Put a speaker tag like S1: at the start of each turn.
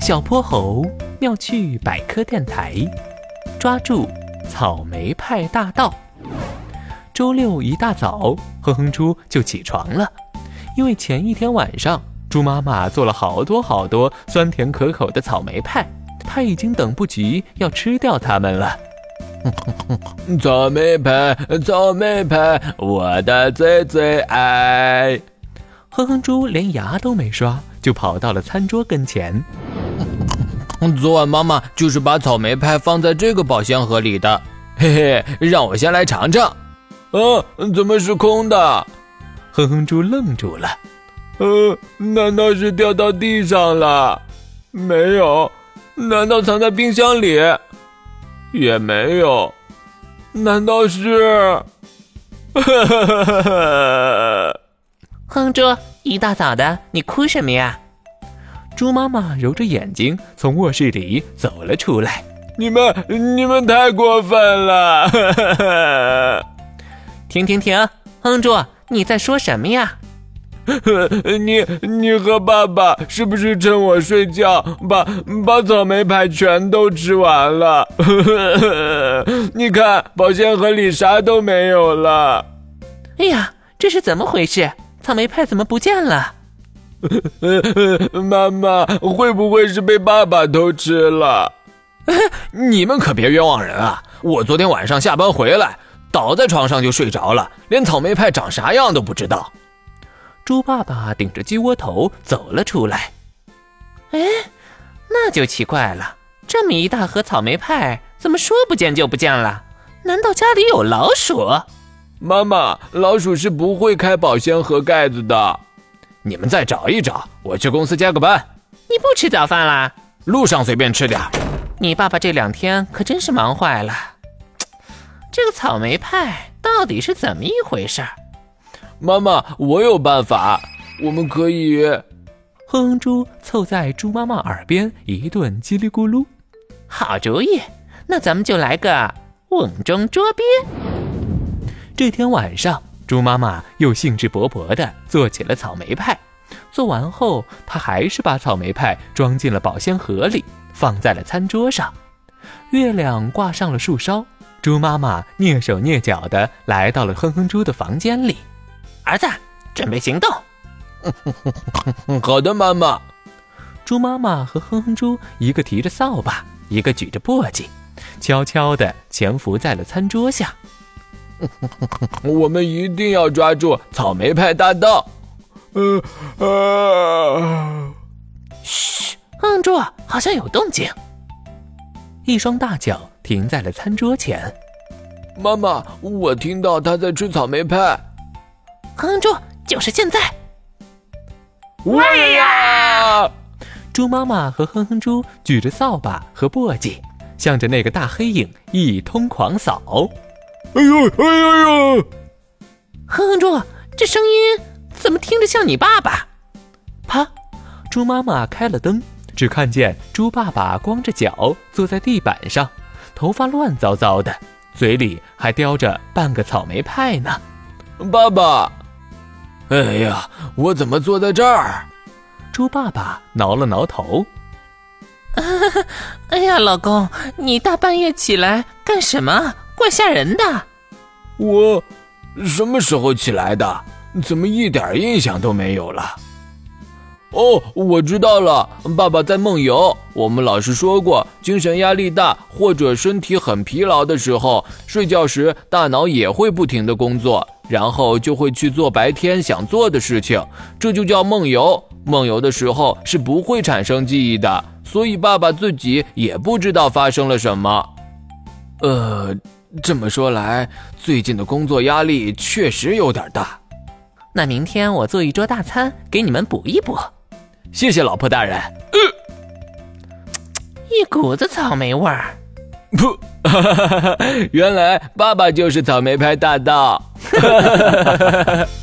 S1: 小泼猴妙趣百科电台，抓住草莓派大盗。周六一大早，哼哼猪就起床了，因为前一天晚上猪妈妈做了好多好多酸甜可口的草莓派，他已经等不及要吃掉它们了。
S2: 草莓派，草莓派，我的最最爱。
S1: 哼哼猪连牙都没刷，就跑到了餐桌跟前。
S2: 昨晚妈妈就是把草莓派放在这个保鲜盒里的，嘿嘿，让我先来尝尝。啊，怎么是空的？
S1: 哼哼猪愣住了。
S2: 呃，难道是掉到地上了？没有，难道藏在冰箱里？也没有，难道是？
S3: 哼猪，一大早的，你哭什么呀？
S1: 猪妈妈揉着眼睛从卧室里走了出来。
S2: 你们，你们太过分了！
S3: 停 停停，哼猪，你在说什么呀？
S2: 你你和爸爸是不是趁我睡觉把把草莓派全都吃完了？你看保鲜盒里啥都没有了。
S3: 哎呀，这是怎么回事？草莓派怎么不见了？
S2: 妈妈会不会是被爸爸偷吃了？
S4: 你们可别冤枉人啊！我昨天晚上下班回来，倒在床上就睡着了，连草莓派长啥样都不知道。
S1: 猪爸爸顶着鸡窝头走了出来。
S3: 哎，那就奇怪了，这么一大盒草莓派，怎么说不见就不见了？难道家里有老鼠？
S2: 妈妈，老鼠是不会开保鲜盒盖子的。
S4: 你们再找一找，我去公司加个班。
S3: 你不吃早饭啦？
S4: 路上随便吃点。
S3: 你爸爸这两天可真是忙坏了。这个草莓派到底是怎么一回事？
S2: 妈妈，我有办法，我们可以。
S1: 哼哼猪凑在猪妈妈耳边一顿叽里咕噜。
S3: 好主意，那咱们就来个瓮中捉鳖。
S1: 这天晚上，猪妈妈又兴致勃勃地做起了草莓派。做完后，她还是把草莓派装进了保鲜盒里，放在了餐桌上。月亮挂上了树梢，猪妈妈蹑手蹑脚地来到了哼哼猪的房间里。
S3: 儿子，准备行动。
S2: 好的，妈妈。
S1: 猪妈妈和哼哼猪一个提着扫把，一个举着簸箕，悄悄地潜伏在了餐桌下。
S2: 我们一定要抓住草莓派大盗。呃
S3: 呃，嘘，哼哼猪，好像有动静。
S1: 一双大脚停在了餐桌前。
S2: 妈妈，我听到他在吃草莓派。
S3: 哼哼猪，就是现在！
S2: 喂呀！
S1: 猪妈妈和哼哼猪举着扫把和簸箕，向着那个大黑影一通狂扫。
S2: 哎呦哎呦呦！
S3: 哼哼猪，这声音怎么听着像你爸爸？
S1: 啪！猪妈妈开了灯，只看见猪爸爸光着脚坐在地板上，头发乱糟糟的，嘴里还叼着半个草莓派呢。
S2: 爸爸。哎呀，我怎么坐在这儿？
S1: 猪爸爸挠了挠头。
S3: 哎呀，老公，你大半夜起来干什么？怪吓人的。
S2: 我什么时候起来的？怎么一点印象都没有了？哦，我知道了，爸爸在梦游。我们老师说过，精神压力大或者身体很疲劳的时候，睡觉时大脑也会不停的工作。然后就会去做白天想做的事情，这就叫梦游。梦游的时候是不会产生记忆的，所以爸爸自己也不知道发生了什么。呃，这么说来，最近的工作压力确实有点大。
S3: 那明天我做一桌大餐给你们补一补。
S4: 谢谢老婆大人。呃，
S3: 一股子草莓味儿。
S2: 不，原来爸爸就是草莓派大盗。